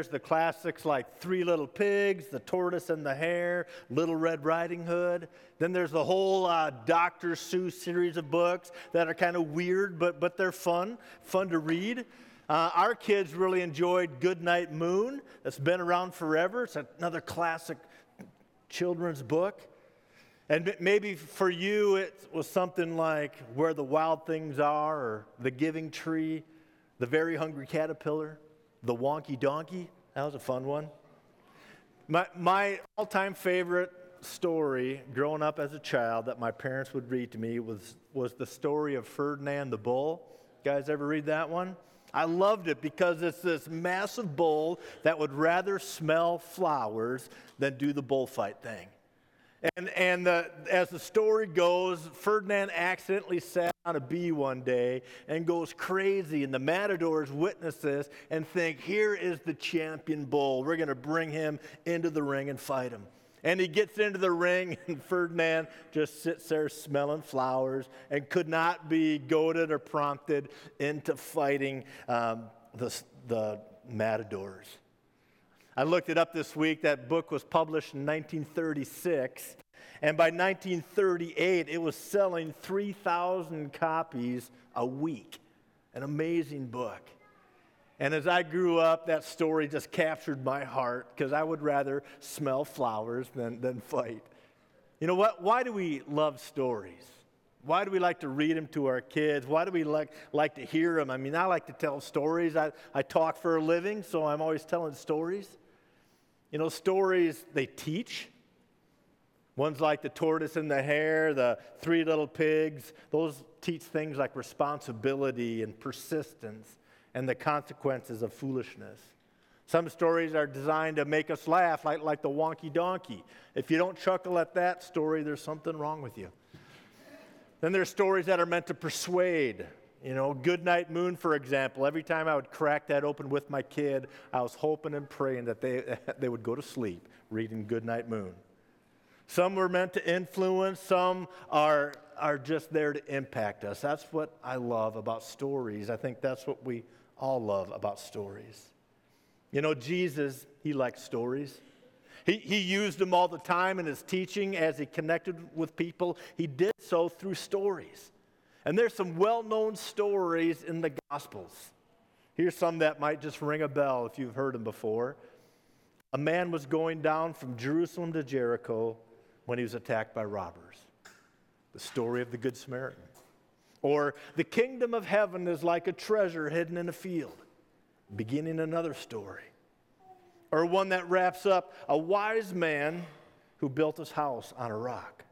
there's the classics like Three Little Pigs, The Tortoise and the Hare, Little Red Riding Hood. Then there's the whole uh, Dr. Seuss series of books that are kind of weird, but, but they're fun, fun to read. Uh, our kids really enjoyed Goodnight Moon. That's been around forever. It's another classic children's book. And maybe for you, it was something like Where the Wild Things Are, or The Giving Tree, The Very Hungry Caterpillar, The Wonky Donkey. That was a fun one. My, my all time favorite story growing up as a child that my parents would read to me was, was the story of Ferdinand the Bull. Guys ever read that one? I loved it because it's this massive bull that would rather smell flowers than do the bullfight thing. And, and the, as the story goes, Ferdinand accidentally sat on a bee one day and goes crazy. And the matadors witness this and think, here is the champion bull. We're going to bring him into the ring and fight him. And he gets into the ring, and Ferdinand just sits there smelling flowers and could not be goaded or prompted into fighting um, the, the matadors. I looked it up this week. That book was published in 1936. And by 1938, it was selling 3,000 copies a week. An amazing book. And as I grew up, that story just captured my heart because I would rather smell flowers than, than fight. You know what? Why do we love stories? Why do we like to read them to our kids? Why do we like, like to hear them? I mean, I like to tell stories. I, I talk for a living, so I'm always telling stories. You know, stories, they teach. Ones like the tortoise and the hare, the three little pigs, those teach things like responsibility and persistence and the consequences of foolishness. Some stories are designed to make us laugh, like, like the wonky donkey. If you don't chuckle at that story, there's something wrong with you. Then there's stories that are meant to persuade. You know, Good Night Moon, for example. Every time I would crack that open with my kid, I was hoping and praying that they, they would go to sleep reading Good Night Moon. Some were meant to influence, some are, are just there to impact us. That's what I love about stories. I think that's what we all love about stories. You know, Jesus, he liked stories. He, he used them all the time in his teaching as he connected with people. He did so through stories. And there's some well known stories in the Gospels. Here's some that might just ring a bell if you've heard them before. A man was going down from Jerusalem to Jericho when he was attacked by robbers. The story of the Good Samaritan. Or the kingdom of heaven is like a treasure hidden in a field, beginning another story. Or one that wraps up a wise man who built his house on a rock.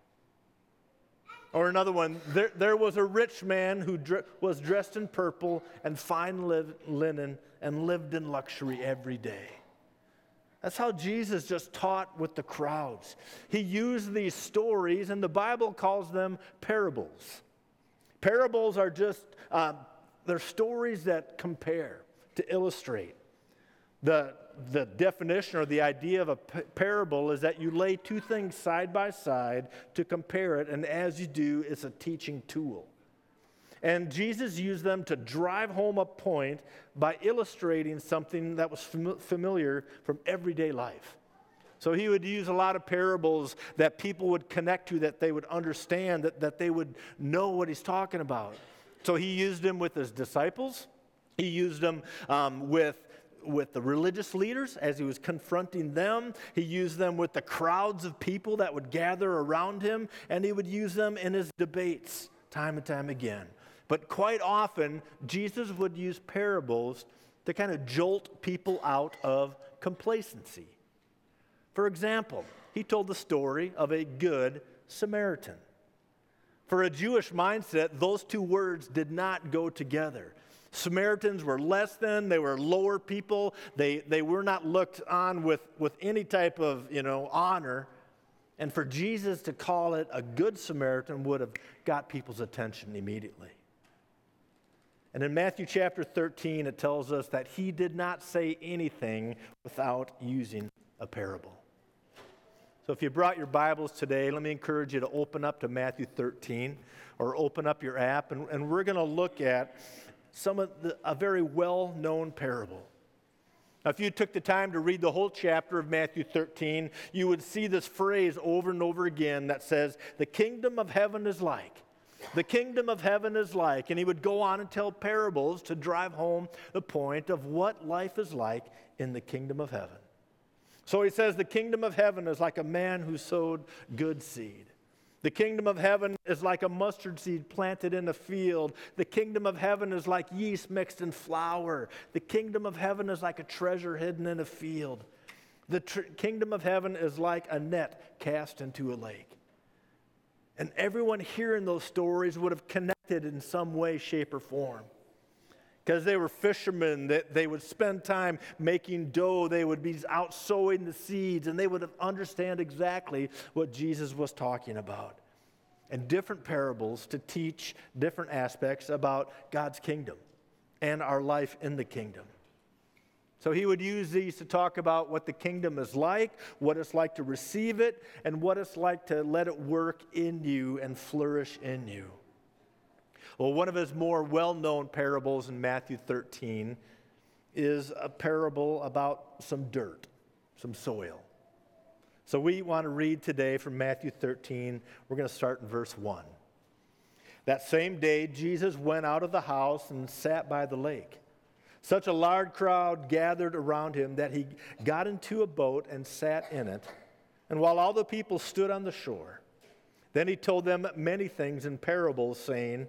Or another one, there, there was a rich man who dr- was dressed in purple and fine linen and lived in luxury every day. That's how Jesus just taught with the crowds. He used these stories, and the Bible calls them parables. Parables are just, uh, they're stories that compare, to illustrate. The, the definition or the idea of a parable is that you lay two things side by side to compare it, and as you do, it's a teaching tool. And Jesus used them to drive home a point by illustrating something that was fam- familiar from everyday life. So he would use a lot of parables that people would connect to, that they would understand, that, that they would know what he's talking about. So he used them with his disciples, he used them um, with with the religious leaders as he was confronting them. He used them with the crowds of people that would gather around him, and he would use them in his debates time and time again. But quite often, Jesus would use parables to kind of jolt people out of complacency. For example, he told the story of a good Samaritan. For a Jewish mindset, those two words did not go together. Samaritans were less than, they were lower people, they, they were not looked on with, with any type of you know, honor. And for Jesus to call it a good Samaritan would have got people's attention immediately. And in Matthew chapter 13, it tells us that he did not say anything without using a parable. So if you brought your Bibles today, let me encourage you to open up to Matthew 13 or open up your app, and, and we're going to look at some of the, a very well known parable. Now, if you took the time to read the whole chapter of Matthew 13, you would see this phrase over and over again that says, The kingdom of heaven is like. The kingdom of heaven is like. And he would go on and tell parables to drive home the point of what life is like in the kingdom of heaven. So he says, The kingdom of heaven is like a man who sowed good seed. The kingdom of heaven is like a mustard seed planted in a field. The kingdom of heaven is like yeast mixed in flour. The kingdom of heaven is like a treasure hidden in a field. The tr- kingdom of heaven is like a net cast into a lake. And everyone hearing those stories would have connected in some way, shape, or form because they were fishermen that they would spend time making dough. They would be out sowing the seeds and they would understand exactly what jesus was talking about. And different parables to teach different aspects about god's kingdom and our life in the kingdom. So he would use these to talk about what the kingdom is like, what it's like to receive it, and what it's like to let it work in you and flourish in you. Well, one of his more well known parables in Matthew 13 is a parable about some dirt, some soil. So we want to read today from Matthew 13. We're going to start in verse 1. That same day, Jesus went out of the house and sat by the lake. Such a large crowd gathered around him that he got into a boat and sat in it. And while all the people stood on the shore, then he told them many things in parables, saying,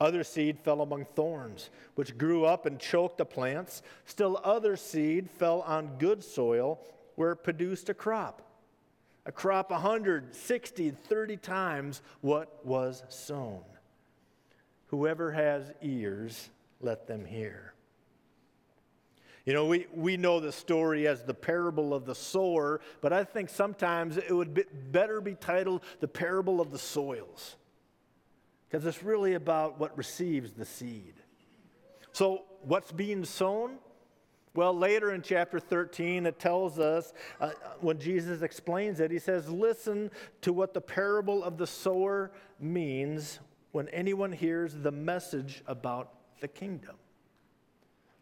Other seed fell among thorns, which grew up and choked the plants. Still, other seed fell on good soil, where it produced a crop. A crop 160, 30 times what was sown. Whoever has ears, let them hear. You know, we, we know the story as the parable of the sower, but I think sometimes it would be better be titled the parable of the soils because it's really about what receives the seed. So, what's being sown? Well, later in chapter 13, it tells us uh, when Jesus explains it, he says, Listen to what the parable of the sower means when anyone hears the message about the kingdom.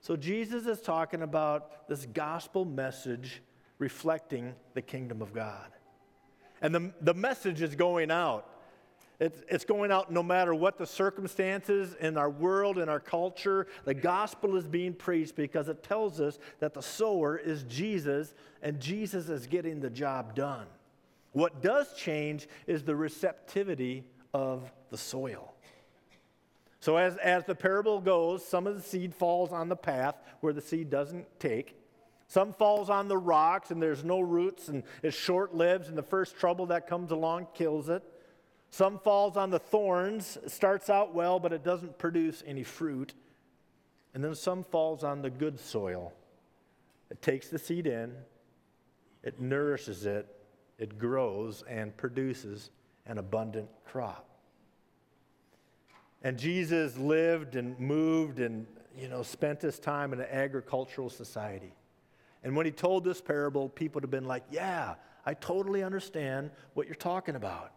So, Jesus is talking about this gospel message reflecting the kingdom of God. And the, the message is going out. It's, it's going out no matter what the circumstances in our world, in our culture. The gospel is being preached because it tells us that the sower is Jesus and Jesus is getting the job done. What does change is the receptivity of the soil. So, as, as the parable goes, some of the seed falls on the path where the seed doesn't take. Some falls on the rocks and there's no roots and it's short lived, and the first trouble that comes along kills it. Some falls on the thorns, starts out well, but it doesn't produce any fruit. And then some falls on the good soil. It takes the seed in, it nourishes it, it grows, and produces an abundant crop. And Jesus lived and moved and you know spent his time in an agricultural society. And when he told this parable, people would have been like, "Yeah, I totally understand what you're talking about."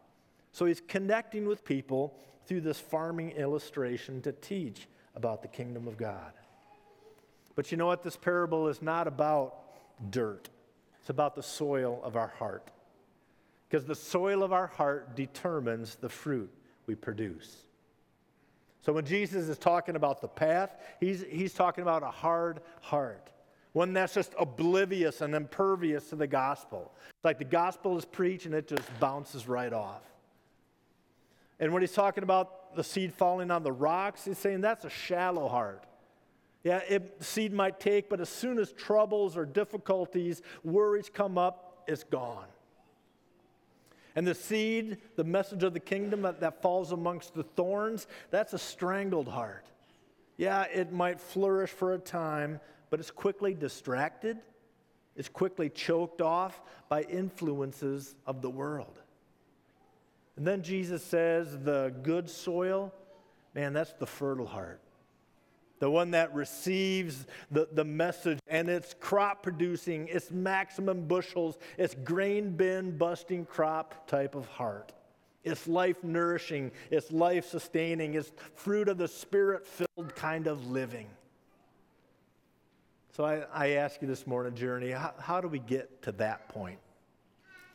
So he's connecting with people through this farming illustration to teach about the kingdom of God. But you know what? This parable is not about dirt, it's about the soil of our heart. Because the soil of our heart determines the fruit we produce. So when Jesus is talking about the path, he's, he's talking about a hard heart, one that's just oblivious and impervious to the gospel. It's like the gospel is preached and it just bounces right off. And when he's talking about the seed falling on the rocks, he's saying that's a shallow heart. Yeah, it, seed might take, but as soon as troubles or difficulties, worries come up, it's gone. And the seed, the message of the kingdom that, that falls amongst the thorns, that's a strangled heart. Yeah, it might flourish for a time, but it's quickly distracted, it's quickly choked off by influences of the world. And then Jesus says the good soil, man, that's the fertile heart. The one that receives the, the message and it's crop producing, it's maximum bushels, it's grain bin busting crop type of heart. It's life nourishing, it's life sustaining, it's fruit of the spirit filled kind of living. So I, I ask you this morning, Journey, how, how do we get to that point?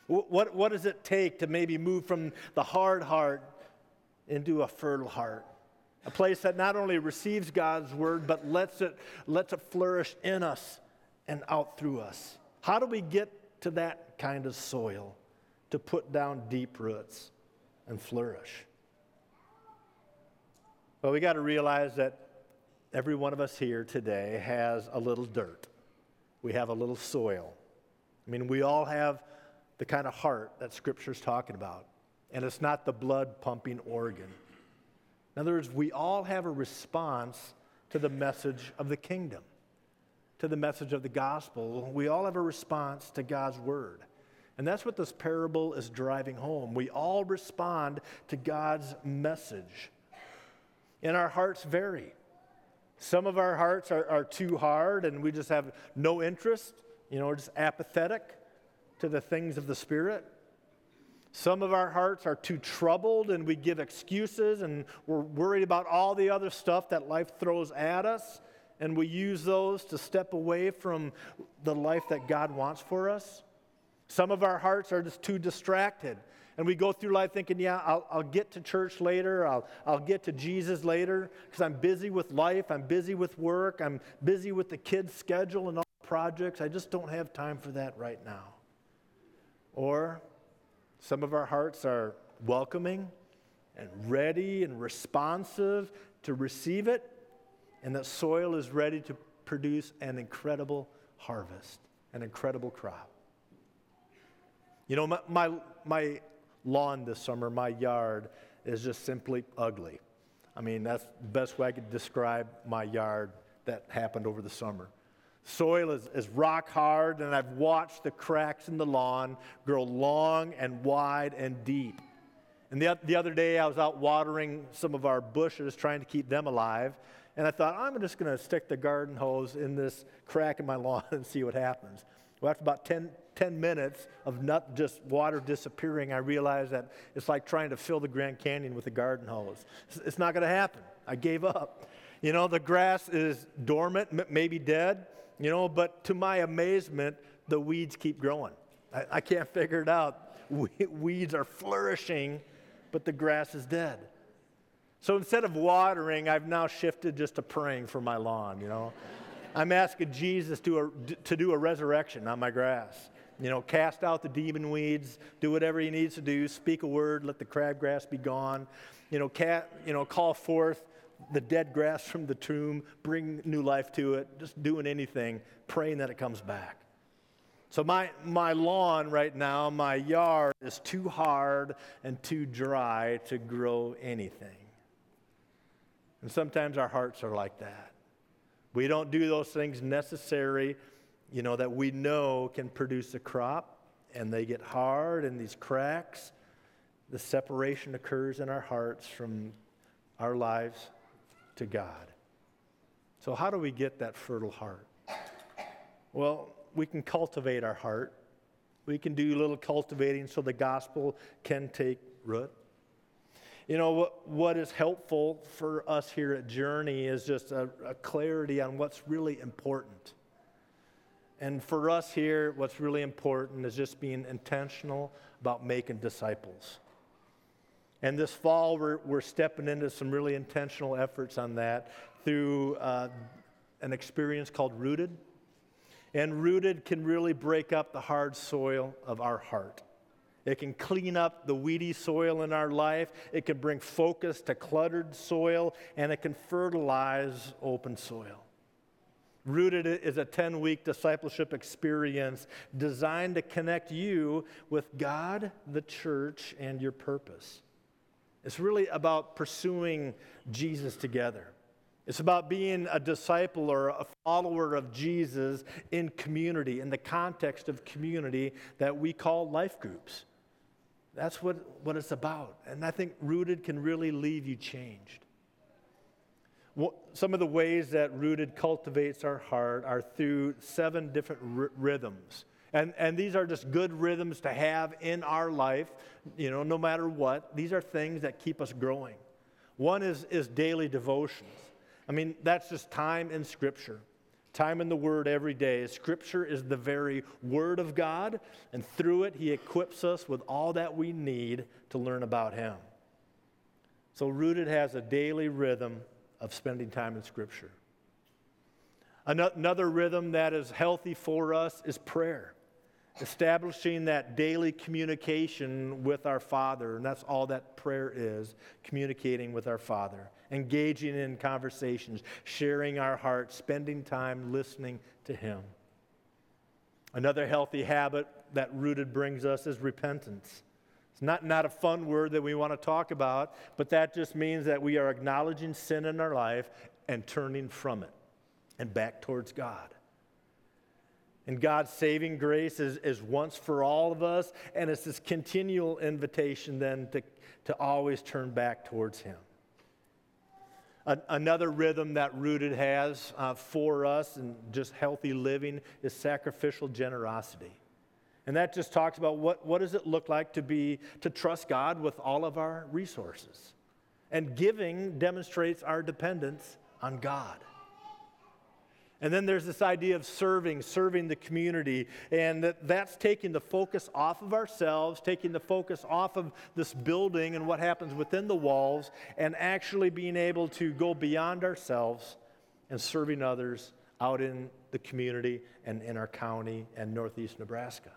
What, what does it take to maybe move from the hard heart into a fertile heart? A place that not only receives God's word, but lets it, lets it flourish in us and out through us. How do we get to that kind of soil to put down deep roots and flourish? Well, we got to realize that every one of us here today has a little dirt. We have a little soil. I mean, we all have the kind of heart that Scripture's talking about. And it's not the blood pumping organ. In other words, we all have a response to the message of the kingdom, to the message of the gospel. We all have a response to God's word. And that's what this parable is driving home. We all respond to God's message. And our hearts vary. Some of our hearts are, are too hard and we just have no interest, you know, we're just apathetic to the things of the Spirit. Some of our hearts are too troubled and we give excuses and we're worried about all the other stuff that life throws at us. And we use those to step away from the life that God wants for us. Some of our hearts are just too distracted. And we go through life thinking, yeah, I'll, I'll get to church later. I'll, I'll get to Jesus later because I'm busy with life. I'm busy with work. I'm busy with the kids' schedule and all the projects. I just don't have time for that right now. Or some of our hearts are welcoming and ready and responsive to receive it, and that soil is ready to produce an incredible harvest, an incredible crop. You know, my, my, my lawn this summer, my yard, is just simply ugly. I mean, that's the best way I could describe my yard that happened over the summer. Soil is, is rock hard, and I've watched the cracks in the lawn grow long and wide and deep. And the, the other day, I was out watering some of our bushes, trying to keep them alive. And I thought, I'm just going to stick the garden hose in this crack in my lawn and see what happens. Well, after about 10, 10 minutes of not just water disappearing, I realized that it's like trying to fill the Grand Canyon with a garden hose. It's, it's not going to happen. I gave up. You know, the grass is dormant, maybe dead. You know, but to my amazement, the weeds keep growing. I, I can't figure it out. weeds are flourishing, but the grass is dead. So instead of watering, I've now shifted just to praying for my lawn, you know. I'm asking Jesus to, a, to do a resurrection on my grass. You know, cast out the demon weeds, do whatever he needs to do, speak a word, let the crabgrass be gone. You know, cat, you know, call forth the dead grass from the tomb, bring new life to it, just doing anything, praying that it comes back. So, my, my lawn right now, my yard is too hard and too dry to grow anything. And sometimes our hearts are like that. We don't do those things necessary, you know, that we know can produce a crop, and they get hard and these cracks. The separation occurs in our hearts from our lives to God. So, how do we get that fertile heart? Well, we can cultivate our heart. We can do a little cultivating so the gospel can take root. You know, what, what is helpful for us here at Journey is just a, a clarity on what's really important. And for us here, what's really important is just being intentional about making disciples. And this fall, we're, we're stepping into some really intentional efforts on that through uh, an experience called Rooted. And Rooted can really break up the hard soil of our heart. It can clean up the weedy soil in our life. It can bring focus to cluttered soil, and it can fertilize open soil. Rooted is a 10 week discipleship experience designed to connect you with God, the church, and your purpose. It's really about pursuing Jesus together. It's about being a disciple or a follower of Jesus in community, in the context of community that we call life groups. That's what, what it's about. And I think rooted can really leave you changed. Some of the ways that rooted cultivates our heart are through seven different r- rhythms. And, and these are just good rhythms to have in our life, you know, no matter what. These are things that keep us growing. One is, is daily devotions. I mean, that's just time in Scripture, time in the Word every day. Scripture is the very Word of God, and through it, He equips us with all that we need to learn about Him. So, Rooted has a daily rhythm of spending time in Scripture. Another rhythm that is healthy for us is prayer establishing that daily communication with our Father, and that's all that prayer is communicating with our Father, engaging in conversations, sharing our hearts, spending time listening to Him. Another healthy habit that rooted brings us is repentance. It's not, not a fun word that we want to talk about, but that just means that we are acknowledging sin in our life and turning from it and back towards God. And God's saving grace is, is once for all of us, and it's this continual invitation then to, to always turn back towards Him. A, another rhythm that Rooted has uh, for us and just healthy living is sacrificial generosity. And that just talks about what, what does it look like to be to trust God with all of our resources. And giving demonstrates our dependence on God. And then there's this idea of serving, serving the community. And that, that's taking the focus off of ourselves, taking the focus off of this building and what happens within the walls, and actually being able to go beyond ourselves and serving others out in the community and in our county and northeast Nebraska.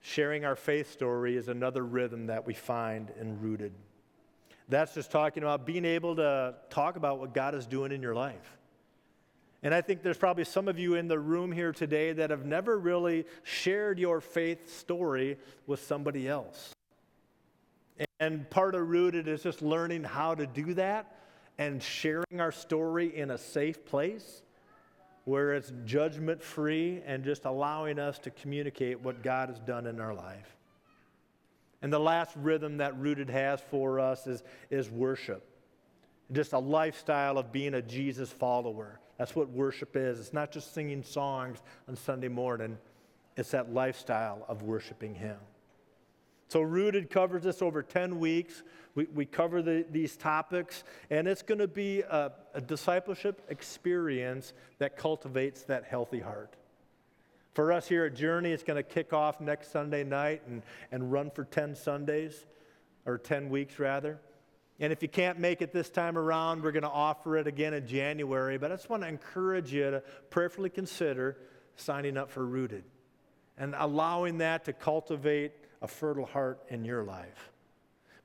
Sharing our faith story is another rhythm that we find and rooted. That's just talking about being able to talk about what God is doing in your life and I think there's probably some of you in the room here today that have never really shared your faith story with somebody else. And part of Rooted is just learning how to do that and sharing our story in a safe place where it's judgment free and just allowing us to communicate what God has done in our life. And the last rhythm that Rooted has for us is, is worship. Just a lifestyle of being a Jesus follower. That's what worship is. It's not just singing songs on Sunday morning, it's that lifestyle of worshiping Him. So, Rooted covers this over 10 weeks. We, we cover the, these topics, and it's going to be a, a discipleship experience that cultivates that healthy heart. For us here at Journey, it's going to kick off next Sunday night and, and run for 10 Sundays, or 10 weeks rather. And if you can't make it this time around, we're going to offer it again in January. But I just want to encourage you to prayerfully consider signing up for Rooted and allowing that to cultivate a fertile heart in your life.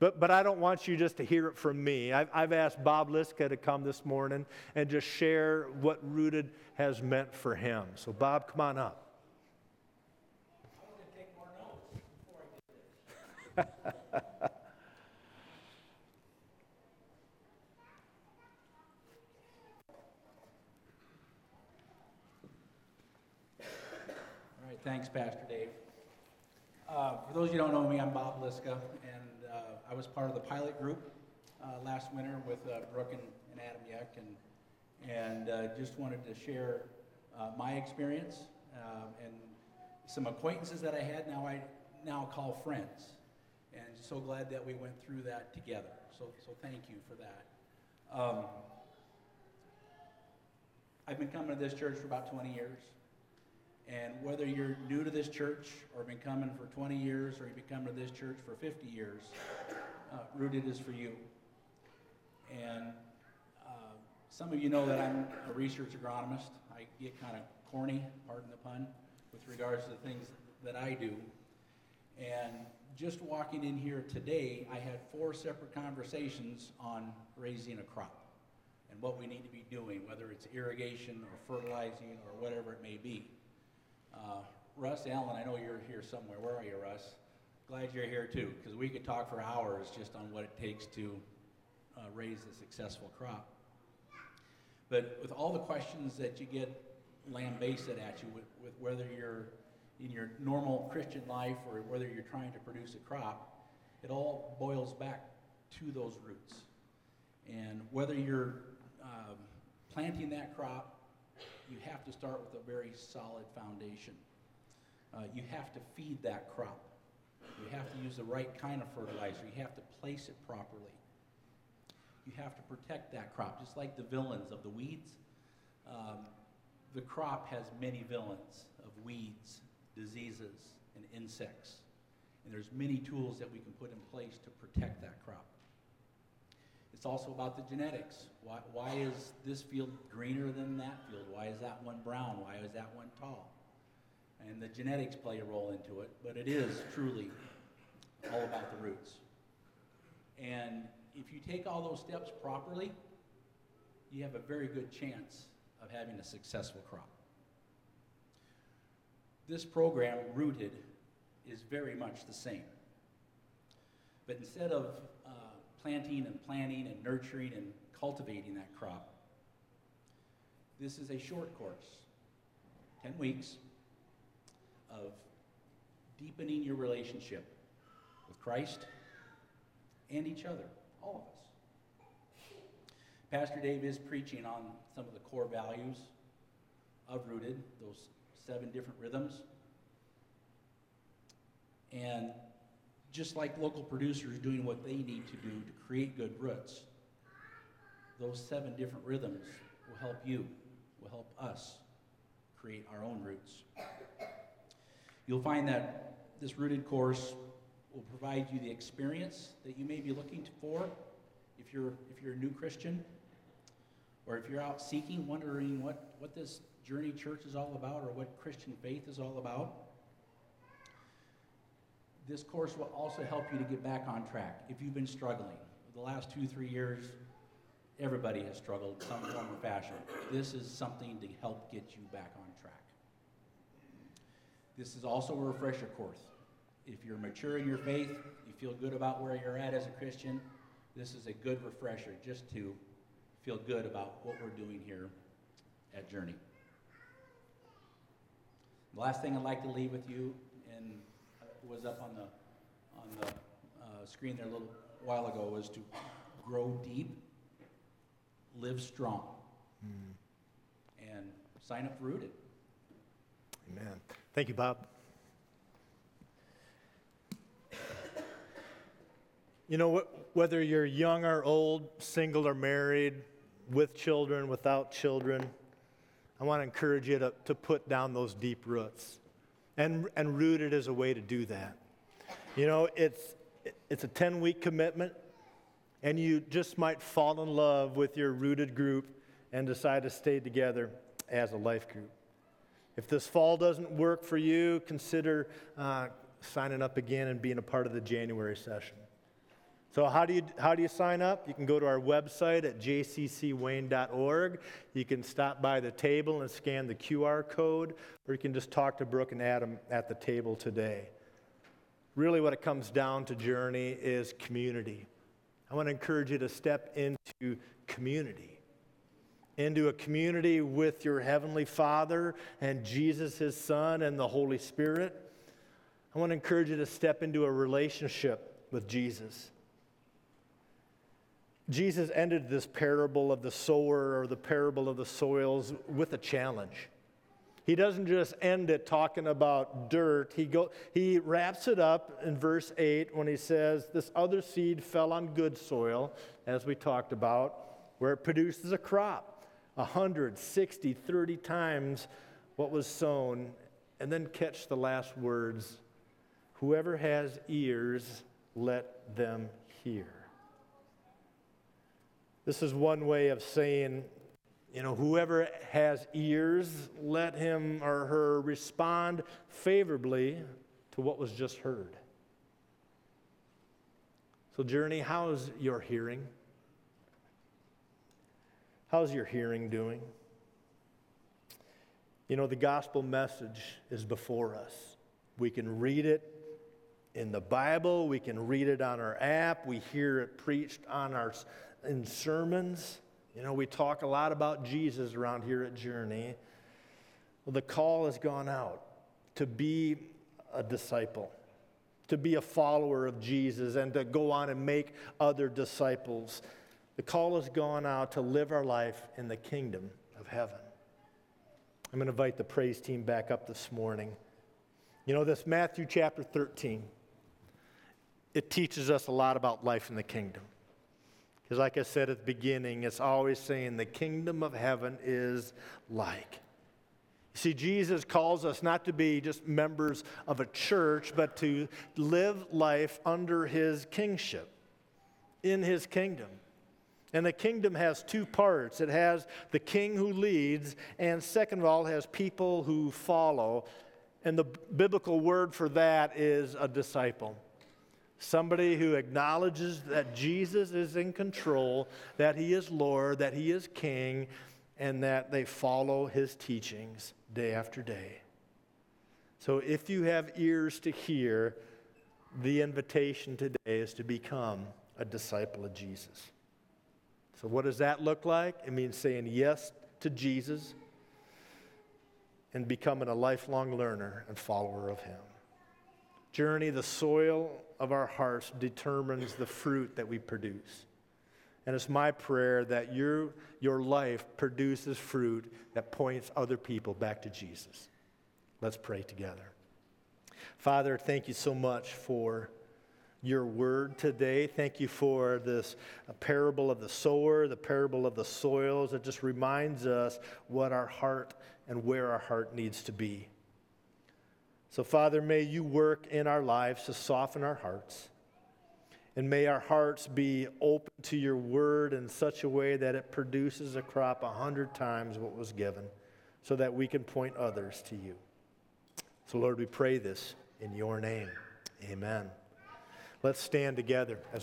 But, but I don't want you just to hear it from me. I've, I've asked Bob Liska to come this morning and just share what Rooted has meant for him. So, Bob, come on up. Thanks, Pastor Dave. Uh, for those of you who don't know me, I'm Bob Liska, and uh, I was part of the pilot group uh, last winter with uh, Brooke and, and, Adam Yeck, and, and uh, just wanted to share uh, my experience and some acquaintances that I had now I now call friends. And so glad that we went through that together. So, so thank you for that. Um, I've been coming to this church for about 20 years. And whether you're new to this church or been coming for 20 years or you've been coming to this church for 50 years, uh, Rooted is for you. And uh, some of you know that I'm a research agronomist. I get kind of corny, pardon the pun, with regards to the things that I do. And just walking in here today, I had four separate conversations on raising a crop and what we need to be doing, whether it's irrigation or fertilizing or whatever it may be. Uh, Russ Allen, I know you're here somewhere. Where are you, Russ? Glad you're here too, because we could talk for hours just on what it takes to uh, raise a successful crop. But with all the questions that you get lambasted at you with, with whether you're in your normal Christian life or whether you're trying to produce a crop, it all boils back to those roots. And whether you're um, planting that crop, you have to start with a very solid foundation. Uh, you have to feed that crop. You have to use the right kind of fertilizer. You have to place it properly. You have to protect that crop, just like the villains of the weeds. Um, the crop has many villains of weeds, diseases, and insects. And there's many tools that we can put in place to protect that crop. It's also about the genetics. Why, why is this field greener than that field? Why is that one brown? Why is that one tall? And the genetics play a role into it, but it is truly all about the roots. And if you take all those steps properly, you have a very good chance of having a successful crop. This program, Rooted, is very much the same. But instead of planting and planting and nurturing and cultivating that crop, this is a short course 10 weeks of deepening your relationship with Christ and each other, all of us. Pastor Dave is preaching on some of the core values of Rooted, those seven different rhythms. And just like local producers doing what they need to do to create good roots, those seven different rhythms will help you, will help us create our own roots. You'll find that this rooted course will provide you the experience that you may be looking for if you're, if you're a new Christian, or if you're out seeking, wondering what, what this Journey Church is all about or what Christian faith is all about. This course will also help you to get back on track if you've been struggling. The last two, three years, everybody has struggled some form or fashion. This is something to help get you back on track. This is also a refresher course. If you're mature in your faith, you feel good about where you're at as a Christian, this is a good refresher just to feel good about what we're doing here at Journey. The last thing I'd like to leave with you, and was up on the on the uh, screen there a little while ago, was to grow deep, live strong, mm. and sign up for Rooted. Amen. Thank you, Bob. You know, whether you're young or old, single or married, with children, without children, I want to encourage you to, to put down those deep roots. And, and rooted is a way to do that. You know, it's, it's a 10 week commitment, and you just might fall in love with your rooted group and decide to stay together as a life group. If this fall doesn't work for you, consider uh, signing up again and being a part of the January session. So, how do, you, how do you sign up? You can go to our website at jccwayne.org. You can stop by the table and scan the QR code, or you can just talk to Brooke and Adam at the table today. Really, what it comes down to, Journey, is community. I want to encourage you to step into community, into a community with your Heavenly Father and Jesus, His Son, and the Holy Spirit. I want to encourage you to step into a relationship with Jesus. Jesus ended this parable of the sower or the parable of the soils with a challenge. He doesn't just end it talking about dirt. He, go, he wraps it up in verse 8 when he says, This other seed fell on good soil, as we talked about, where it produces a crop 160, 30 times what was sown. And then catch the last words Whoever has ears, let them hear. This is one way of saying, you know, whoever has ears, let him or her respond favorably to what was just heard. So, Journey, how's your hearing? How's your hearing doing? You know, the gospel message is before us. We can read it in the Bible, we can read it on our app, we hear it preached on our in sermons. You know, we talk a lot about Jesus around here at Journey. Well, the call has gone out. to be a disciple, to be a follower of Jesus, and to go on and make other disciples. The call has gone out to live our life in the kingdom of heaven. I'm going to invite the praise team back up this morning. You know, this Matthew chapter 13, it teaches us a lot about life in the kingdom. Because, like I said at the beginning, it's always saying the kingdom of heaven is like. You see, Jesus calls us not to be just members of a church, but to live life under his kingship, in his kingdom. And the kingdom has two parts it has the king who leads, and second of all, has people who follow. And the biblical word for that is a disciple. Somebody who acknowledges that Jesus is in control, that he is Lord, that he is king, and that they follow his teachings day after day. So if you have ears to hear, the invitation today is to become a disciple of Jesus. So, what does that look like? It means saying yes to Jesus and becoming a lifelong learner and follower of him. Journey, the soil of our hearts determines the fruit that we produce. And it's my prayer that your, your life produces fruit that points other people back to Jesus. Let's pray together. Father, thank you so much for your word today. Thank you for this parable of the sower, the parable of the soils. It just reminds us what our heart and where our heart needs to be. So, Father, may you work in our lives to soften our hearts. And may our hearts be open to your word in such a way that it produces a crop a hundred times what was given, so that we can point others to you. So, Lord, we pray this in your name. Amen. Let's stand together